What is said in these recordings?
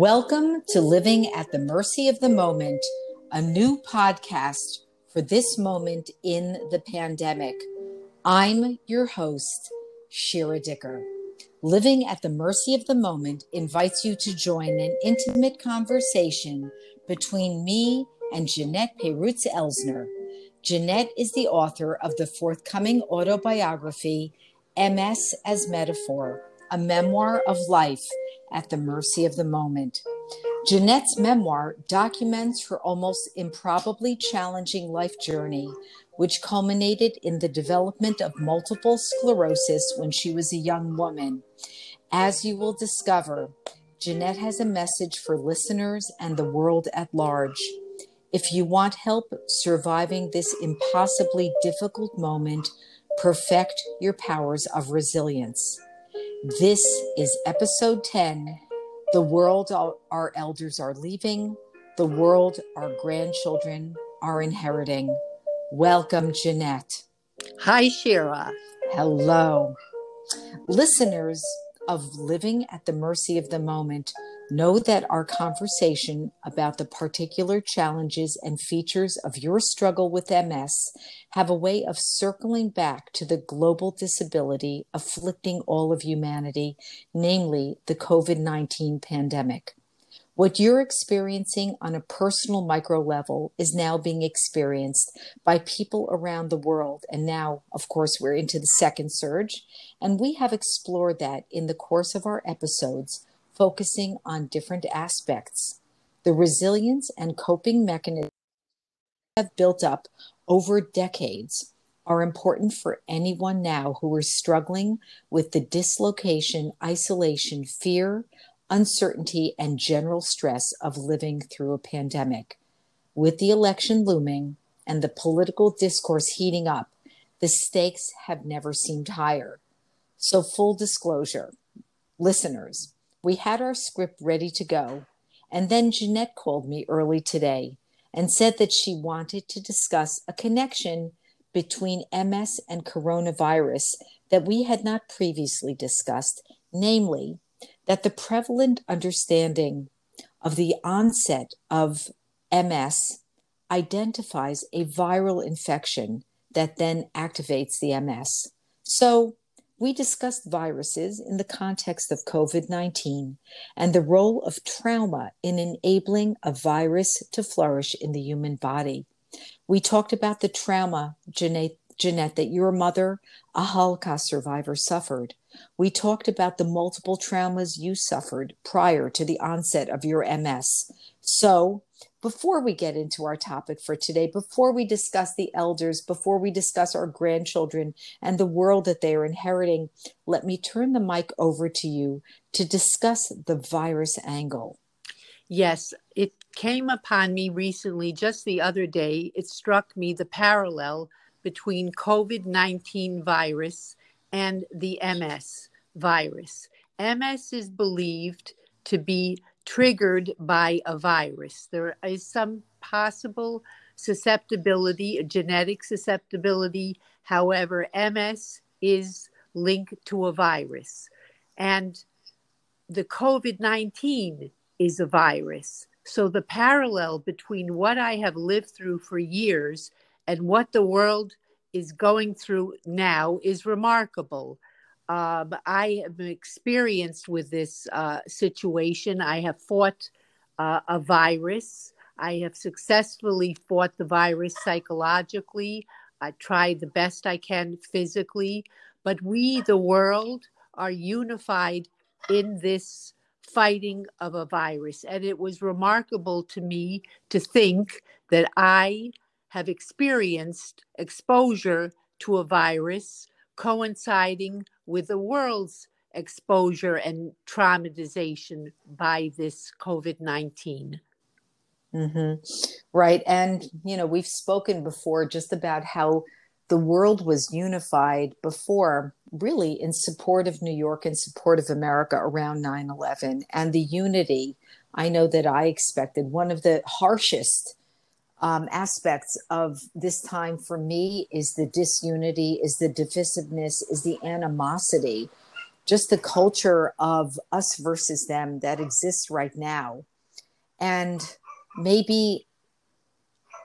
Welcome to Living at the Mercy of the Moment, a new podcast for this moment in the pandemic. I'm your host, Shira Dicker. Living at the Mercy of the Moment invites you to join an intimate conversation between me and Jeanette Peyrutz Elsner. Jeanette is the author of the forthcoming autobiography, MS as Metaphor, a memoir of life at the mercy of the moment. Jeanette's memoir documents her almost improbably challenging life journey, which culminated in the development of multiple sclerosis when she was a young woman. As you will discover, Jeanette has a message for listeners and the world at large. If you want help surviving this impossibly difficult moment, perfect your powers of resilience. This is episode 10 The World Our Elders Are Leaving, the World Our Grandchildren Are Inheriting. Welcome, Jeanette. Hi, Shira. Hello. Listeners of Living at the Mercy of the Moment Know that our conversation about the particular challenges and features of your struggle with MS have a way of circling back to the global disability afflicting all of humanity, namely the COVID 19 pandemic. What you're experiencing on a personal micro level is now being experienced by people around the world. And now, of course, we're into the second surge. And we have explored that in the course of our episodes focusing on different aspects. The resilience and coping mechanisms have built up over decades are important for anyone now who is struggling with the dislocation, isolation, fear, uncertainty, and general stress of living through a pandemic. With the election looming and the political discourse heating up, the stakes have never seemed higher. So, full disclosure, listeners, we had our script ready to go, and then Jeanette called me early today and said that she wanted to discuss a connection between MS and coronavirus that we had not previously discussed, namely, that the prevalent understanding of the onset of MS identifies a viral infection that then activates the MS. So, we discussed viruses in the context of COVID 19 and the role of trauma in enabling a virus to flourish in the human body. We talked about the trauma, Jeanette, Jeanette, that your mother, a Holocaust survivor, suffered. We talked about the multiple traumas you suffered prior to the onset of your MS. So, before we get into our topic for today, before we discuss the elders, before we discuss our grandchildren and the world that they are inheriting, let me turn the mic over to you to discuss the virus angle. Yes, it came upon me recently, just the other day. It struck me the parallel between COVID 19 virus and the MS virus. MS is believed to be triggered by a virus. There is some possible susceptibility, a genetic susceptibility. However, MS is linked to a virus. And the COVID 19 is a virus. So the parallel between what I have lived through for years and what the world is going through now is remarkable. Um, I am experienced with this uh, situation. I have fought uh, a virus. I have successfully fought the virus psychologically. I tried the best I can physically. But we, the world, are unified in this fighting of a virus. And it was remarkable to me to think that I have experienced exposure to a virus coinciding with the world's exposure and traumatization by this COVID 19. Mm-hmm. Right. And, you know, we've spoken before just about how the world was unified before, really in support of New York and support of America around 9 11 and the unity. I know that I expected one of the harshest um, aspects of this time for me is the disunity, is the divisiveness, is the animosity just the culture of us versus them that exists right now. And maybe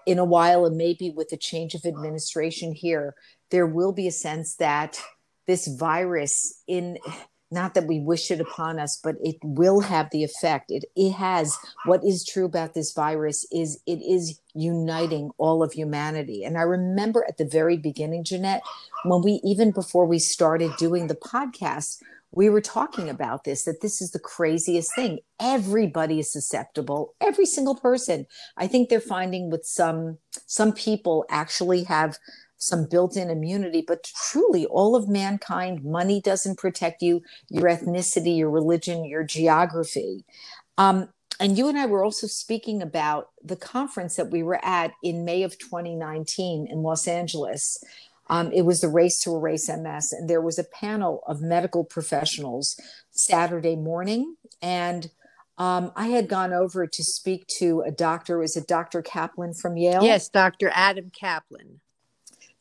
in a while, and maybe with a change of administration here, there will be a sense that this virus in not that we wish it upon us but it will have the effect. It, it has what is true about this virus is it is uniting all of humanity. And i remember at the very beginning jeanette when we even before we started doing the podcast we were talking about this that this is the craziest thing. Everybody is susceptible. Every single person. I think they're finding with some some people actually have some built-in immunity but truly all of mankind money doesn't protect you your ethnicity your religion your geography um, and you and i were also speaking about the conference that we were at in may of 2019 in los angeles um, it was the race to erase ms and there was a panel of medical professionals saturday morning and um, I had gone over to speak to a doctor. Was it Dr. Kaplan from Yale? Yes, Dr. Adam Kaplan.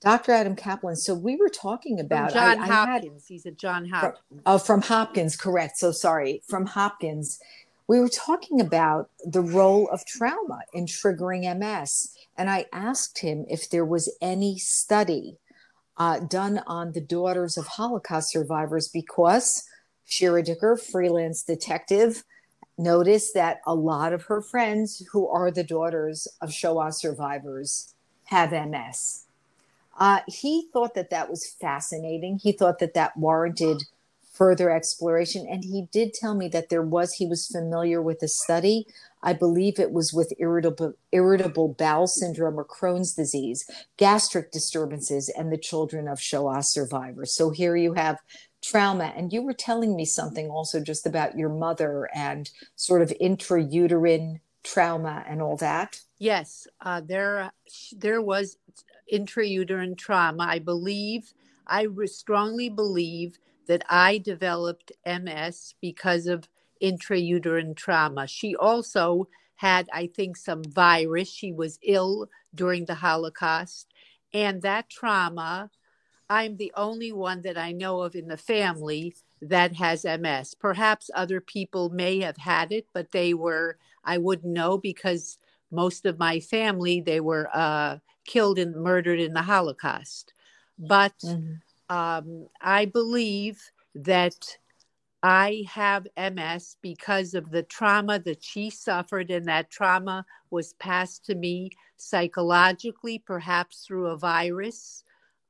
Dr. Adam Kaplan. So we were talking about from John I, Hopkins. I had, He's a John Hopkins. Oh, from Hopkins, correct. So sorry, from Hopkins. We were talking about the role of trauma in triggering MS, and I asked him if there was any study uh, done on the daughters of Holocaust survivors because Shira Dicker, freelance detective, noticed that a lot of her friends who are the daughters of Shoah survivors have MS uh, he thought that that was fascinating. He thought that that warranted further exploration. And he did tell me that there was, he was familiar with a study. I believe it was with irritable, irritable bowel syndrome or Crohn's disease, gastric disturbances, and the children of Shoah survivors. So here you have trauma. And you were telling me something also just about your mother and sort of intrauterine trauma and all that. Yes, uh, there there was intrauterine trauma. I believe, I strongly believe that I developed MS because of intrauterine trauma. She also had, I think, some virus. She was ill during the Holocaust. And that trauma, I'm the only one that I know of in the family that has MS. Perhaps other people may have had it, but they were, I wouldn't know because most of my family, they were uh, killed and murdered in the Holocaust. But mm-hmm. um, I believe that I have MS because of the trauma that she suffered, and that trauma was passed to me psychologically, perhaps through a virus.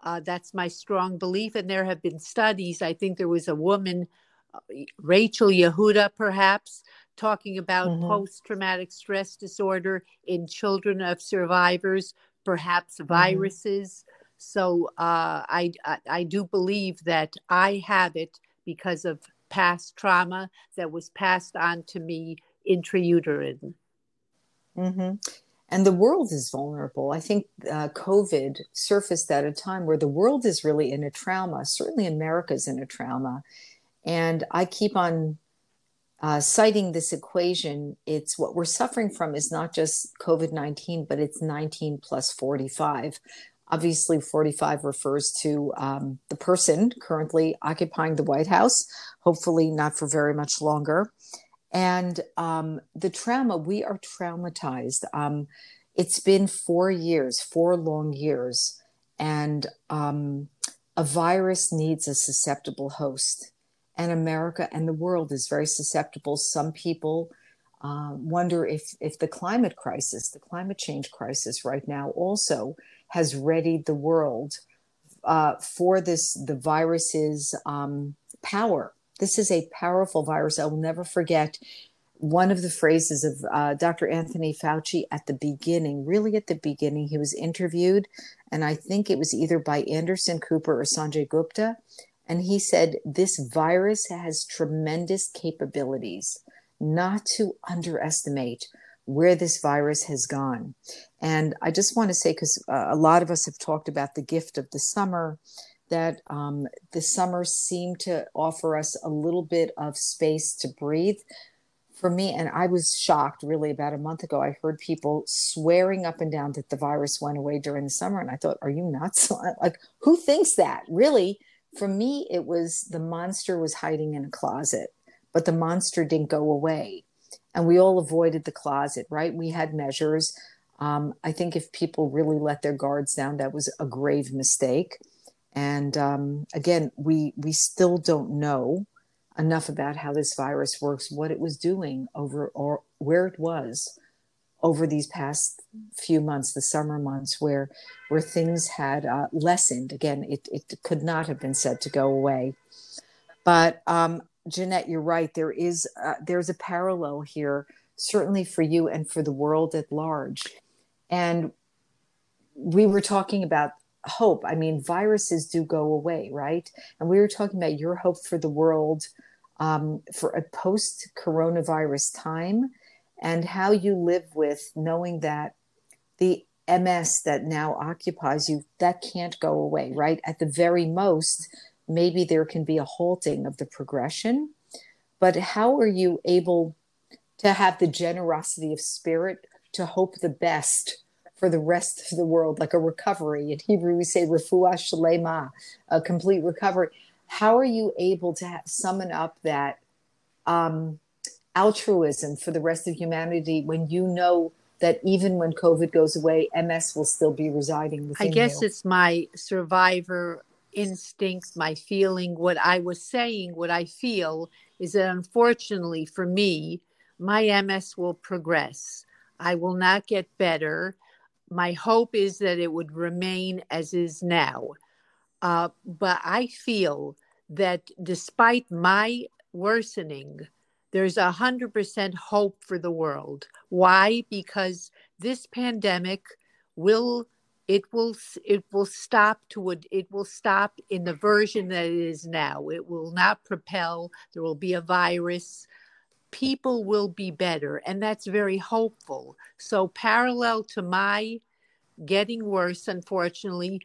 Uh, that's my strong belief. And there have been studies. I think there was a woman, uh, Rachel Yehuda, perhaps, talking about mm-hmm. post traumatic stress disorder in children of survivors perhaps mm-hmm. viruses. Mm-hmm. So uh, I, I, I do believe that I have it because of past trauma that was passed on to me intrauterine. Mm-hmm. And the world is vulnerable. I think uh, COVID surfaced at a time where the world is really in a trauma. Certainly, America's in a trauma. And I keep on uh, citing this equation, it's what we're suffering from is not just COVID 19, but it's 19 plus 45. Obviously, 45 refers to um, the person currently occupying the White House, hopefully not for very much longer. And um, the trauma, we are traumatized. Um, it's been four years, four long years, and um, a virus needs a susceptible host and America and the world is very susceptible. Some people uh, wonder if if the climate crisis, the climate change crisis right now, also has readied the world uh, for this the virus's um, power. This is a powerful virus. I will never forget one of the phrases of uh, Dr. Anthony Fauci at the beginning, really at the beginning, he was interviewed, and I think it was either by Anderson Cooper or Sanjay Gupta, and he said, This virus has tremendous capabilities, not to underestimate where this virus has gone. And I just want to say, because uh, a lot of us have talked about the gift of the summer, that um, the summer seemed to offer us a little bit of space to breathe. For me, and I was shocked really about a month ago. I heard people swearing up and down that the virus went away during the summer. And I thought, are you nuts? like, who thinks that? Really? For me, it was the monster was hiding in a closet, but the monster didn't go away. And we all avoided the closet, right? We had measures. Um, I think if people really let their guards down, that was a grave mistake. And um, again, we we still don't know enough about how this virus works, what it was doing over or where it was over these past few months, the summer months, where where things had uh, lessened. Again, it it could not have been said to go away. But um, Jeanette, you're right. There is uh, there's a parallel here, certainly for you and for the world at large. And we were talking about hope. I mean, viruses do go away, right? And we were talking about your hope for the world um, for a post coronavirus time and how you live with knowing that the MS that now occupies you, that can't go away, right? At the very most, maybe there can be a halting of the progression. But how are you able to have the generosity of spirit to hope the best for the rest of the world, like a recovery? In Hebrew, we say refuah shlema, a complete recovery. How are you able to summon up that um, altruism for the rest of humanity when you know that even when COVID goes away, MS will still be residing within I guess you? it's my survivor instinct, my feeling. What I was saying, what I feel is that unfortunately for me, my MS will progress. I will not get better. My hope is that it would remain as is now. Uh, but I feel that despite my worsening, there's a hundred percent hope for the world. Why? Because this pandemic will it will it will stop to a, it will stop in the version that it is now. It will not propel. There will be a virus. People will be better, and that's very hopeful. So parallel to my getting worse, unfortunately,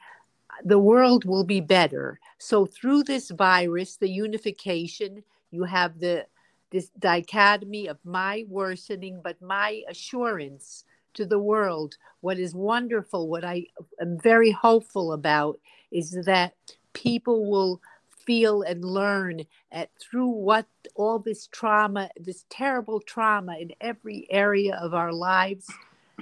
the world will be better. So through this virus, the unification, you have the this dichotomy of my worsening, but my assurance to the world. What is wonderful, what I am very hopeful about, is that people will feel and learn at, through what all this trauma, this terrible trauma in every area of our lives,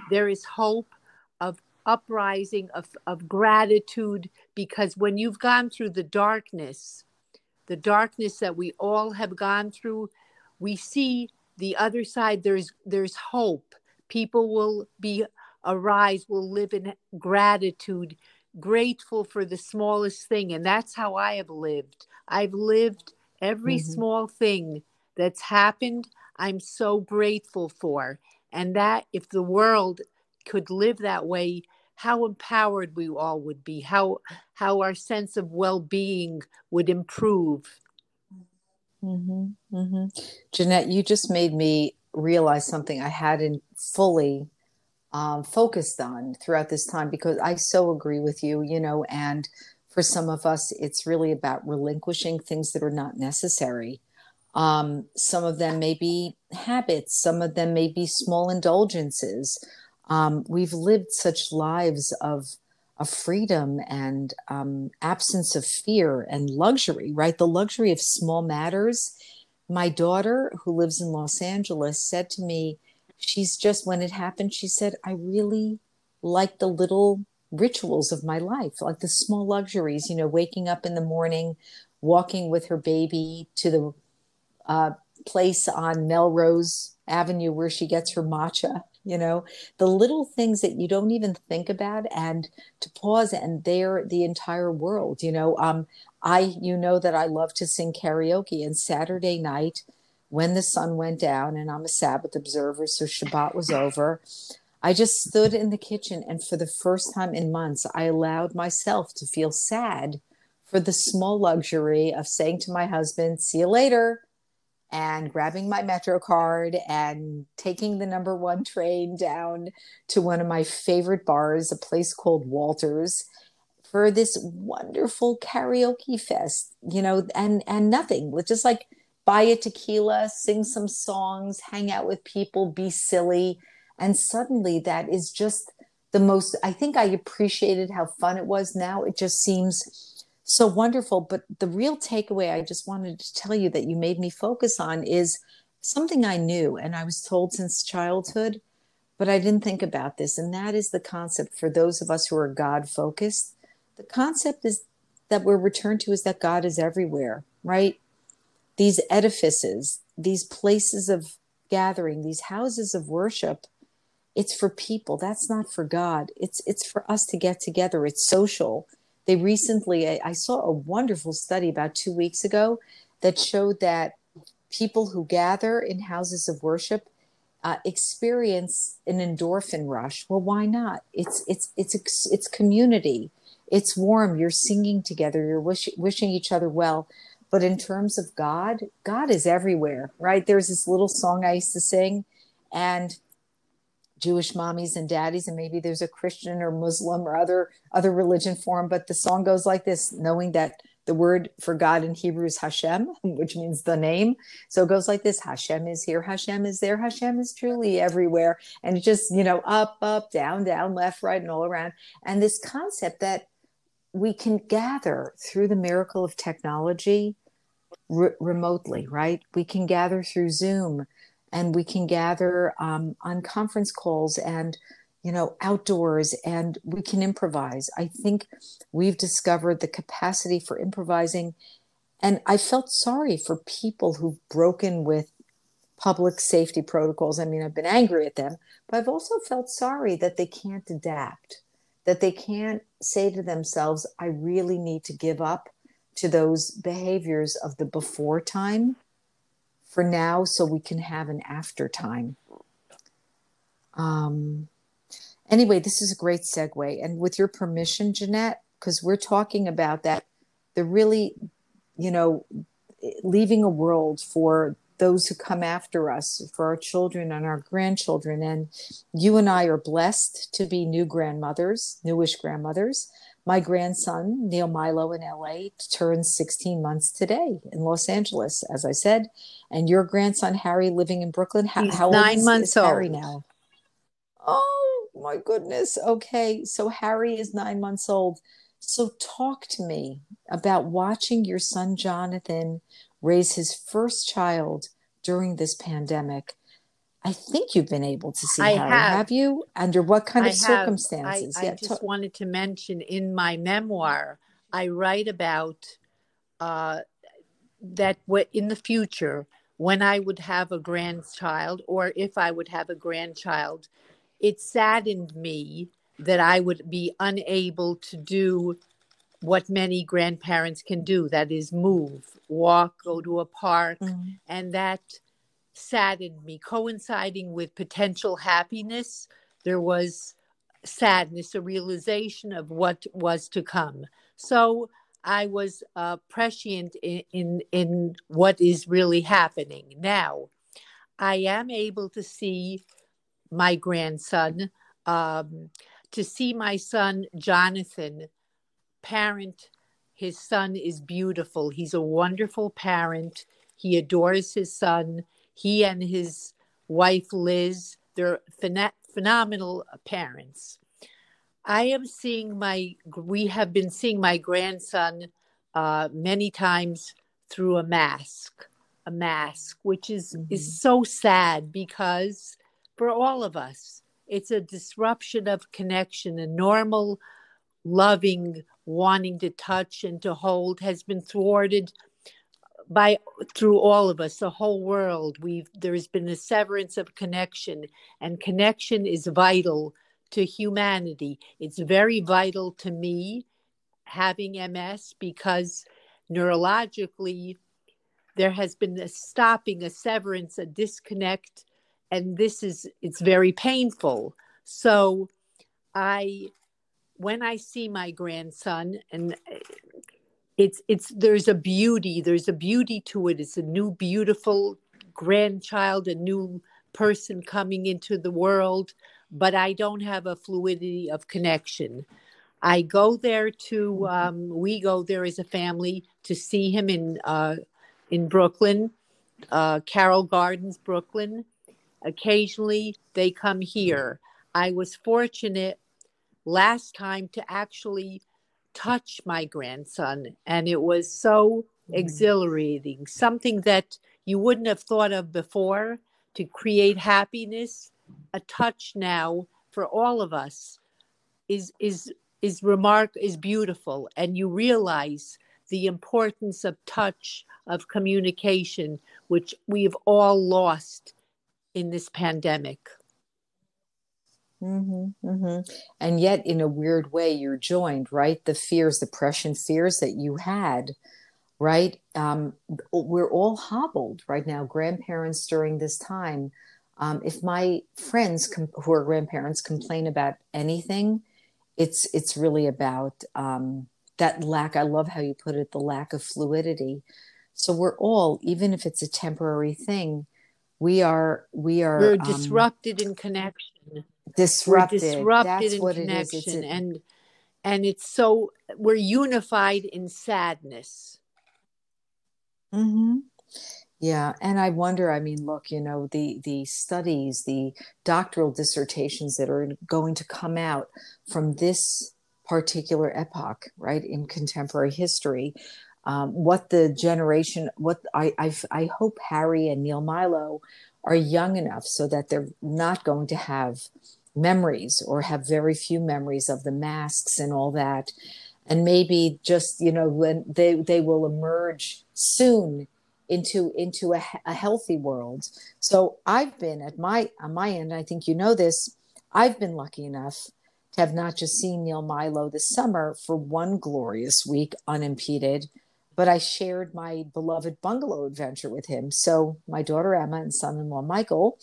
there is hope of uprising, of, of gratitude, because when you've gone through the darkness, the darkness that we all have gone through, we see the other side there's there's hope. People will be arise will live in gratitude grateful for the smallest thing. And that's how i have lived. I've lived every mm-hmm. small thing that's happened i'm so grateful for. And that if the world could live that way how empowered we all would be. How how our sense of well-being would improve Mm-hmm, mm-hmm. Jeanette, you just made me realize something I hadn't fully um, focused on throughout this time because I so agree with you, you know, and for some of us, it's really about relinquishing things that are not necessary. Um, some of them may be habits, some of them may be small indulgences. Um, we've lived such lives of of freedom and um, absence of fear and luxury, right? The luxury of small matters. My daughter, who lives in Los Angeles, said to me, she's just, when it happened, she said, I really like the little rituals of my life, like the small luxuries, you know, waking up in the morning, walking with her baby to the uh, place on Melrose Avenue where she gets her matcha you know the little things that you don't even think about and to pause and they're the entire world you know um i you know that i love to sing karaoke and saturday night when the sun went down and i'm a sabbath observer so shabbat was over i just stood in the kitchen and for the first time in months i allowed myself to feel sad for the small luxury of saying to my husband see you later and grabbing my Metro card and taking the number one train down to one of my favorite bars, a place called Walters, for this wonderful karaoke fest, you know, and and nothing. Just like buy a tequila, sing some songs, hang out with people, be silly. And suddenly that is just the most I think I appreciated how fun it was. Now it just seems so wonderful. But the real takeaway I just wanted to tell you that you made me focus on is something I knew and I was told since childhood, but I didn't think about this. And that is the concept for those of us who are God focused. The concept is that we're returned to is that God is everywhere, right? These edifices, these places of gathering, these houses of worship, it's for people. That's not for God. It's it's for us to get together. It's social they recently, I, I saw a wonderful study about two weeks ago that showed that people who gather in houses of worship uh, experience an endorphin rush. Well, why not? It's it's it's it's community. It's warm. You're singing together. You're wish, wishing each other well. But in terms of God, God is everywhere, right? There's this little song I used to sing, and Jewish mommies and daddies, and maybe there's a Christian or Muslim or other other religion for form. But the song goes like this, knowing that the word for God in Hebrew is Hashem, which means the name. So it goes like this: Hashem is here, Hashem is there, Hashem is truly everywhere, and it just you know up, up, down, down, left, right, and all around. And this concept that we can gather through the miracle of technology re- remotely, right? We can gather through Zoom and we can gather um, on conference calls and you know outdoors and we can improvise. I think we've discovered the capacity for improvising. And i felt sorry for people who've broken with public safety protocols. I mean i've been angry at them but i've also felt sorry that they can't adapt that they can't say to themselves i really need to give up to those behaviors of the before time for now so we can have an after time. Um, anyway, this is a great segue. And with your permission, Jeanette, because we're talking about that, the really, you know, leaving a world for those who come after us, for our children and our grandchildren. And you and I are blessed to be new grandmothers, newish grandmothers. My grandson, Neil Milo in LA, turns 16 months today in Los Angeles, as I said. And your grandson, Harry, living in Brooklyn, how, how nine old months is Harry now? Oh, my goodness. Okay. So Harry is nine months old. So talk to me about watching your son, Jonathan, raise his first child during this pandemic I think you've been able to see I Harry. have. Have you? Under what kind I of have. circumstances? I, I just wanted to mention in my memoir, I write about uh, that in the future, when I would have a grandchild, or if I would have a grandchild, it saddened me that I would be unable to do what many grandparents can do that is move, walk, go to a park, Mhm. and that saddened me. Coinciding with potential happiness, there was sadness, a realization of what was to come. So I was uh, prescient in, in in what is really happening now. I am able to see my grandson, um, to see my son Jonathan parent. His son is beautiful. He's a wonderful parent. He adores his son. He and his wife Liz, they're phena- phenomenal parents. I am seeing my, we have been seeing my grandson uh, many times through a mask, a mask, which is, Mhm. is so sad because for all of us, it's a disruption of connection, a normal, loving, wanting to touch and to hold has been thwarted by through all of us the whole world we've there's been a severance of connection and connection is vital to humanity. It's very vital to me having ms because neurologically there has been a stopping a severance a disconnect and this is it's very painful. So i when i see my grandson and it's it's there's a beauty there's a beauty to it. It's a new beautiful grandchild a new person coming into the world but i don't have a fluidity of connection. I go there to um, we go there as a family to see him in uh, in brooklyn uh, carroll gardens brooklyn. Occasionally they come here. I was fortunate last time to actually touch my grandson. And it was so mm. exhilarating, something that you wouldn't have thought of before to create happiness. A touch now for all of us is is is remark is beautiful and you realize the importance of touch of communication which we've all lost in this pandemic Mm-hmm, mm-hmm. And yet, in a weird way, you're joined, right? The fears, the depression fears that you had, right? Um, we're all hobbled right now, grandparents during this time. Um, if my friends com- who are grandparents complain about anything, it's it's really about um, that lack. I love how you put it, the lack of fluidity. So we're all, even if it's a temporary thing, we are we are we're um, disrupted in connection disrupted. We're disrupted That's in connection, a- and and it's so we're unified in sadness. Hmm. Yeah, and I wonder. I mean, look, you know, the the studies, the doctoral dissertations that are going to come out from this particular epoch, right, in contemporary history. Um, what the generation, what I, I, I hope Harry and Neil Milo are young enough so that they're not going to have memories or have very few memories of the masks and all that. And maybe just you know when they they will emerge soon into into a, a healthy world. So i've been at my on my end i think you know this i've been lucky enough to have not just seen neil milo this summer for one glorious week unimpeded but i shared my beloved bungalow adventure with him so my daughter emma and son-in-law michael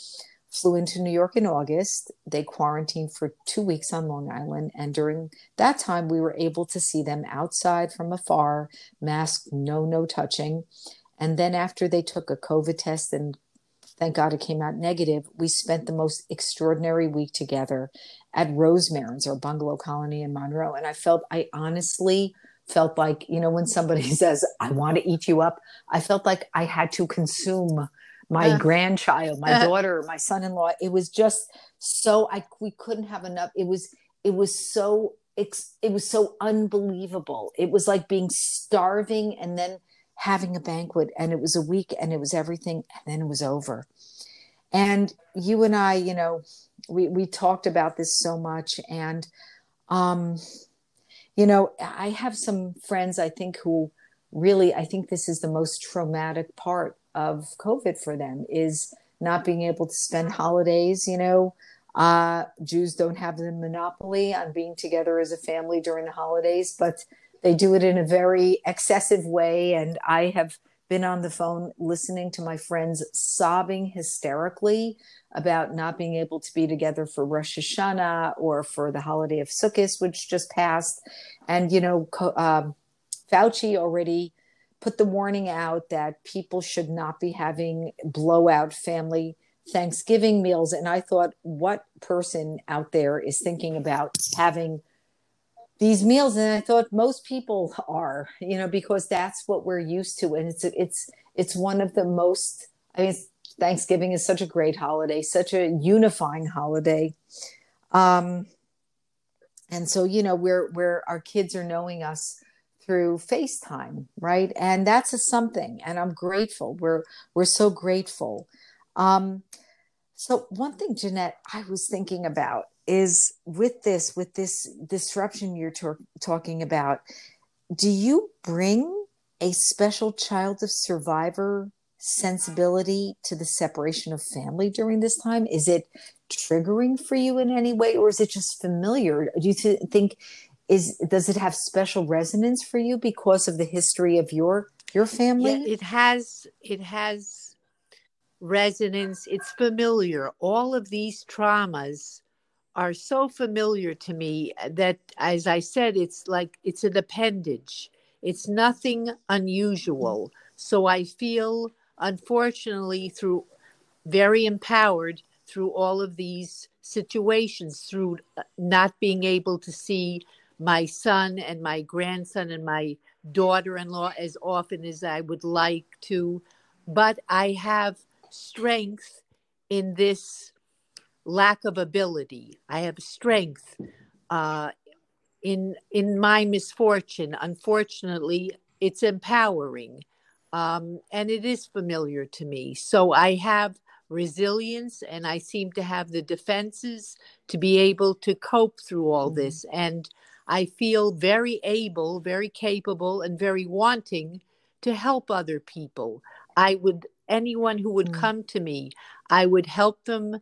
flew into New York in August. They quarantined for two weeks on Long Island. And during that time, we were able to see them outside from afar, masked, no, no touching. And then after they took a COVID test and thank God it came out negative, we spent the most extraordinary week together at Rosemarin's, our bungalow colony in Monroe. And I felt, I honestly felt like, you know, when somebody says, I want to eat you up, I felt like I had to consume my uh, grandchild, my uh, daughter, my son-in-law. It was just so I we couldn't have enough. It was it was so it was so unbelievable. It was like being starving and then having a banquet and it was a week and it was everything and then it was over. And you and I, you know, we we talked about this so much and um you know, I have some friends I think who really I think this is the most traumatic part of COVID for them is not being able to spend holidays. You know, uh, Jews don't have the monopoly on being together as a family during the holidays, but they do it in a very excessive way. And I have been on the phone listening to my friends sobbing hysterically about not being able to be together for Rosh Hashanah or for the holiday of Sukkot, which just passed. And, you know, uh, Fauci already put the warning out that people should not be having blowout family Thanksgiving meals. And I thought, what person out there is thinking about having these meals? And I thought most people are, you know, because that's what we're used to. And it's, it's, it's one of the most, I mean, Thanksgiving is such a great holiday, such a unifying holiday. Um, and so, you know, where, where our kids are knowing us through FaceTime, right? And that's a something, and I'm grateful. We're we're so grateful. Um, so one thing, Jeanette, I was thinking about is with this with this disruption you're talking about. Do you bring a special child of survivor sensibility to the separation of family during this time? Is it triggering for you in any way, or is it just familiar? Do you th- think is does it have special resonance for you because of the history of your your family yeah, it has it has resonance it's familiar all of these traumas are so familiar to me uh, that as i said it's like it's an appendage it's nothing unusual so i feel unfortunately through very empowered through all of these situations through uh, not being able to see my son and my grandson and my daughter in law as often as I would like to. But I have strength in this lack of ability. I have strength uh, in in my misfortune unfortunately it's empowering um, and it is familiar to me so i have resilience and i seem to have the defenses to be able to cope through all mm-hmm. this and i feel very able very capable and very wanting to help other people i would anyone who would mm-hmm. come to me i would help them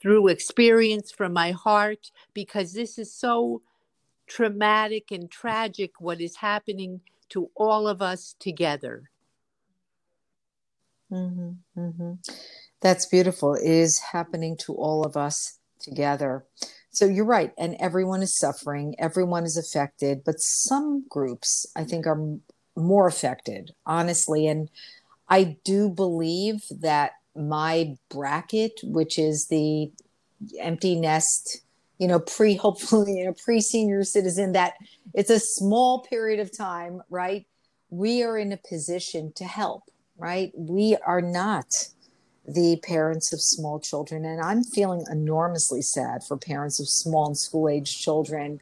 through experience from my heart because this is so traumatic and tragic what is happening to all of us together. Mm-hmm, mm-hmm. That's beautiful. It is happening to all of us together. So you're right. And everyone is suffering, everyone is affected, but some groups I think are more affected, honestly. And I do believe that my bracket, which is the empty nest, you know, pre hopefully, you know, pre senior citizen, that it's a small period of time, right? We are in a position to help, right? We are not the parents of small children. And I'm feeling enormously sad for parents of small and school age children.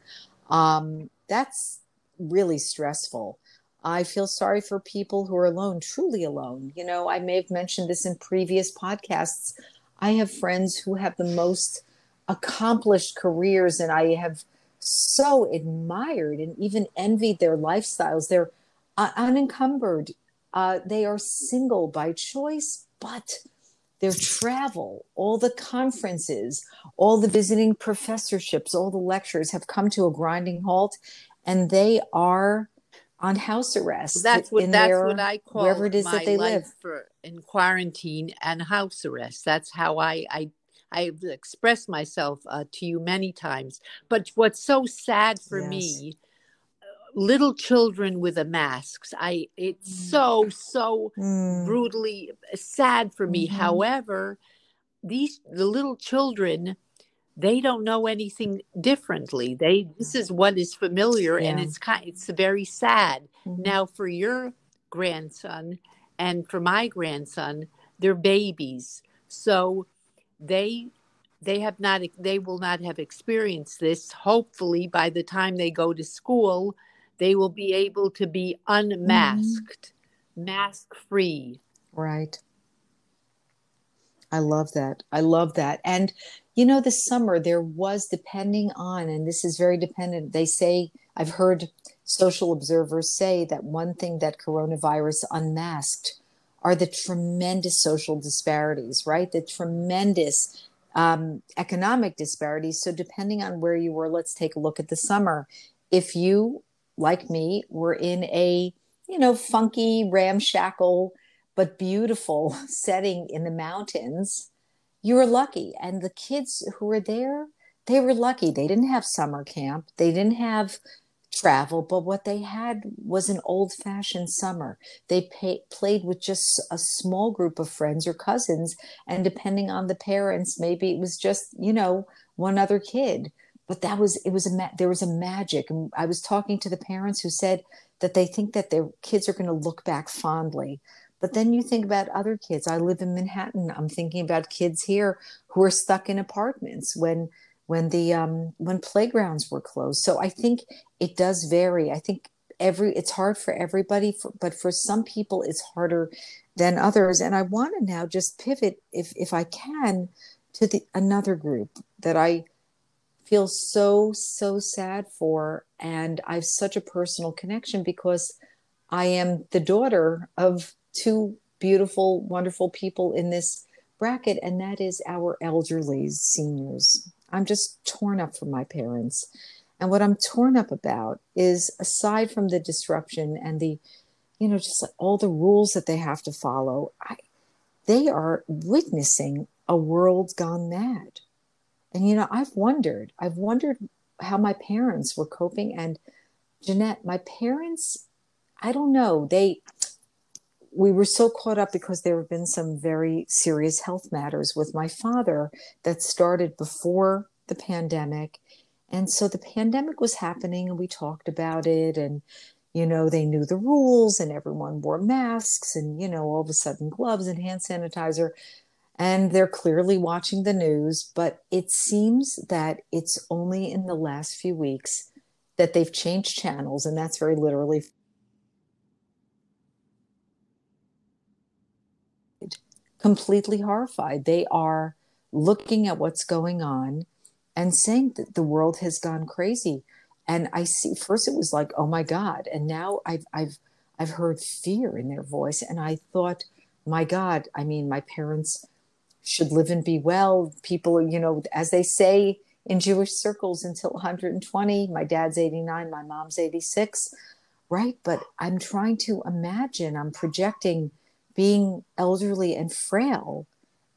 Um, that's really stressful. I feel sorry for people who are alone, truly alone. You know, I may have mentioned this in previous podcasts. I have friends who have the most accomplished careers, and I have so admired and even envied their lifestyles. They're unencumbered, uh, they are single by choice, but their travel, all the conferences, all the visiting professorships, all the lectures have come to a grinding halt, and they are on house arrest. That's what that's their, what I call wherever it is that they live for in quarantine and house arrest. That's how I I I've expressed myself uh, to you many times. But what's so sad for yes. me, little children with the masks. I it's mm. so so mm. brutally sad for me. Mm-hmm. However, these the little children they don't know anything differently. They this is what is familiar yeah. and it's kind it's very sad. Mm-hmm. now for your grandson and for my grandson they're babies. So they they have not they will not have experienced this. Hopefully by the time they go to school they will be able to be unmasked mm-hmm. mask free right. I love that. I love that. And you know, this summer there was, depending on, and this is very dependent, they say, I've heard social observers say that one thing that coronavirus unmasked are the tremendous social disparities, right? The tremendous um, economic disparities. So, depending on where you were, let's take a look at the summer. If you, like me, were in a you know funky, ramshackle but beautiful setting in the mountains, you were lucky. And the kids who were there, they were lucky. They didn't have summer camp, they didn't have travel, but what they had was an old fashioned summer. They pay, played with just a small group of friends or cousins, and depending on the parents, maybe it was just, you know, one other kid. But that was, it was a, there was a magic. And I was talking to the parents who said that they think that their kids are going to look back fondly but then you think about other kids. I live in Manhattan. I'm thinking about kids here who are stuck in apartments when when the um, when playgrounds were closed. So I think it does vary. I think every it's hard for everybody, for, but for some people it's harder than others. And I want to now just pivot, if if I can, to the another group that I feel so so sad for, and I have such a personal connection because I am the daughter of two beautiful, wonderful people in this bracket, and that is our elderly seniors. I'm just torn up for my parents. And what I'm torn up about is aside from the disruption and the, you know, just all the rules that they have to follow, I, they are witnessing a world gone mad. And, you know, I've wondered, I've wondered how my parents were coping. And Jeanette, my parents, I don't know, they, we were so caught up because there have been some very serious health matters with my father that started before the pandemic. And so the pandemic was happening and we talked about it and you know they knew the rules and everyone wore masks and you know all of a sudden gloves and hand sanitizer and they're clearly watching the news but it seems that it's only in the last few weeks that they've changed channels, and that's very literally completely horrified. They are looking at what's going on and saying that the world has gone crazy. And I see first it was like, oh my God. And now I've I've I've heard fear in their voice. And I thought, my God, I mean, my parents should live and be well. People, you know, as they say in Jewish circles until 120. My dad's 89, my mom's 86, right? But I'm trying to imagine, I'm projecting being elderly and frail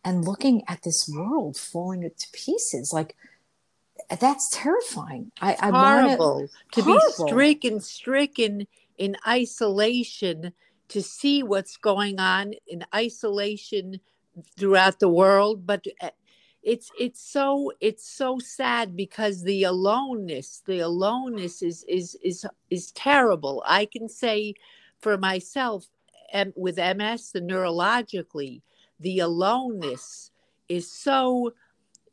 and looking at this world falling to pieces. Like, that's terrifying. I, I horrible wanna, to horrible. be stricken, stricken in isolation, to see what's going on in isolation throughout the world, but uh, it's it's so it's so sad because the aloneness the aloneness is is is is terrible i can say for myself with ms the neurologically the aloneness is so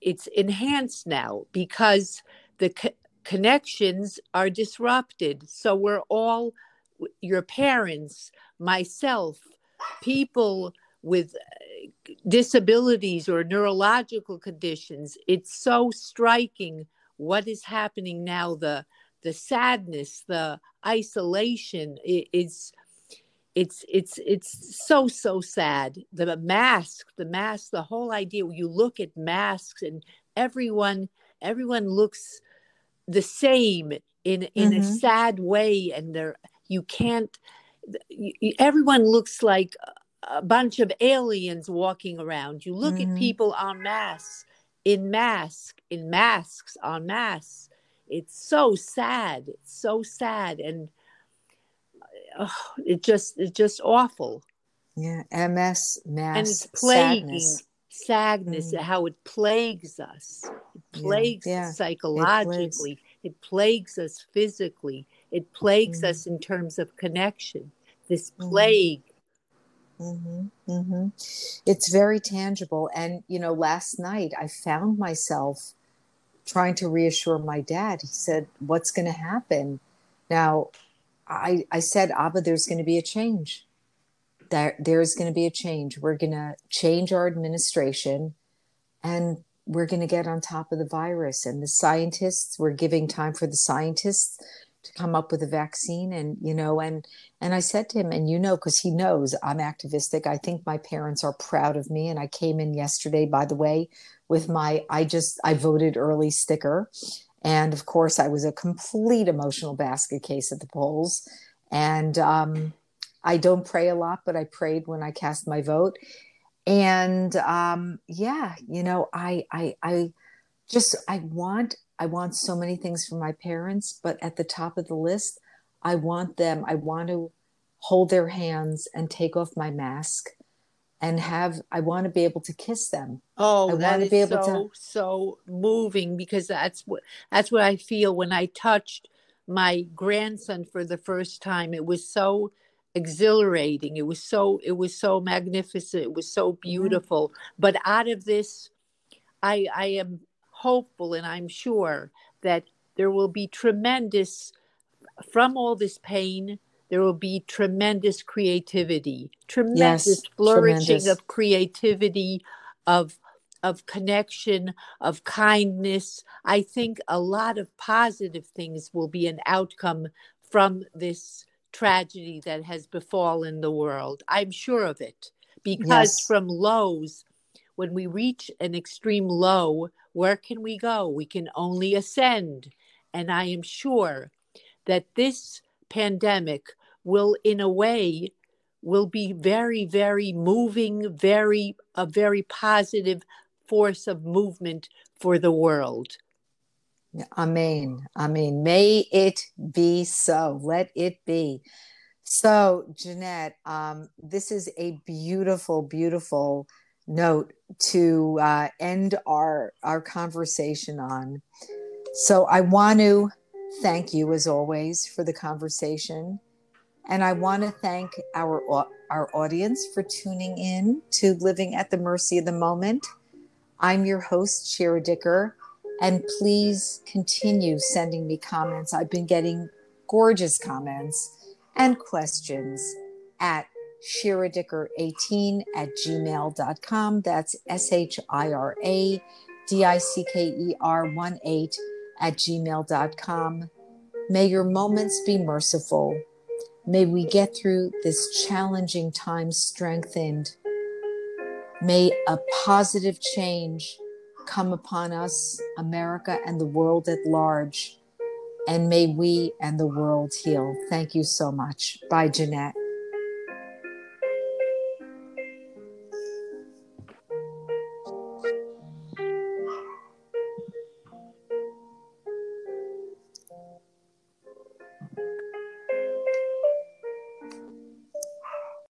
it's enhanced now because the co- connections are disrupted. So we're all your parents myself people with uh, disabilities or neurological conditions it's so striking what is happening now. The the sadness the isolation it, it's it's it's it's so so sad the mask the mask the whole idea you look at masks and everyone everyone looks the same in in mm-hmm. a sad way and they're you can't everyone looks like a bunch of aliens walking around. You look mm-hmm. at people en masse, in mask, in masks, en masse. It's so sad. It's so sad, and oh, it just it's just awful. Yeah, MS, mass, and it's plaguing sadness. sadness mm-hmm. How it plagues us. It plagues yeah, yeah. psychologically. It plagues. it plagues. us physically. It plagues mm-hmm. us in terms of connection. This mm-hmm. plague Mm-hmm, mm-hmm. It's very tangible. And, you know, last night I found myself trying to reassure my dad. He said, What's going to happen? Now, I, I said, Abba, there's going to be a change. There, there's going to be a change. We're going to change our administration and we're going to get on top of the virus. And the scientists, we're giving time for the scientists to come up with a vaccine and you know and and i said to him and you know because he knows i'm activistic i think my parents are proud of me and i came in yesterday by the way with my i just i voted early sticker and of course i was a complete emotional basket case at the polls. And um, i don't pray a lot but i prayed when i cast my vote. And um, yeah you know i i i just i want I want so many things for my parents, but at the top of the list, I want them, I want to hold their hands and take off my mask and have I want to be able to kiss them. Oh, I that is be able so to... so moving because that's what that's what I feel when I touched my grandson for the first time. It was so exhilarating. It was so it was so magnificent. It was so mm-hmm. beautiful. Yeah. But out of this, I I am hopeful and I'm sure that there will be tremendous, from all this pain, there will be tremendous creativity, tremendous yes, flourishing tremendous. of creativity, of of connection, of kindness. I think a lot of positive things will be an outcome from this tragedy that has befallen the world. I'm sure of it because yes. from lows, when we reach an extreme low, where can we go? We can only ascend. And I am sure that this pandemic will, in a way, will be very, very moving, very, a very positive force of movement for the world. Amen. Amen. May it be so. Let it be. So, Jeanette, um, this is a beautiful, beautiful note to uh, end our our conversation on. So I want to thank you as always for the conversation, and I want to thank our our audience for tuning in to Living at the Mercy of the Moment. I'm your host, Shira Dicker, And please continue sending me comments. I've been getting gorgeous comments and questions at shiradicker18 at gmail.com. That's S H I R A D I C K E R 1 8 at gmail.com. May your moments be merciful. May we get through this challenging time strengthened. May a positive change come upon us, America, and the world at large. And may we and the world heal. Thank you so much. Bye, Jeanette.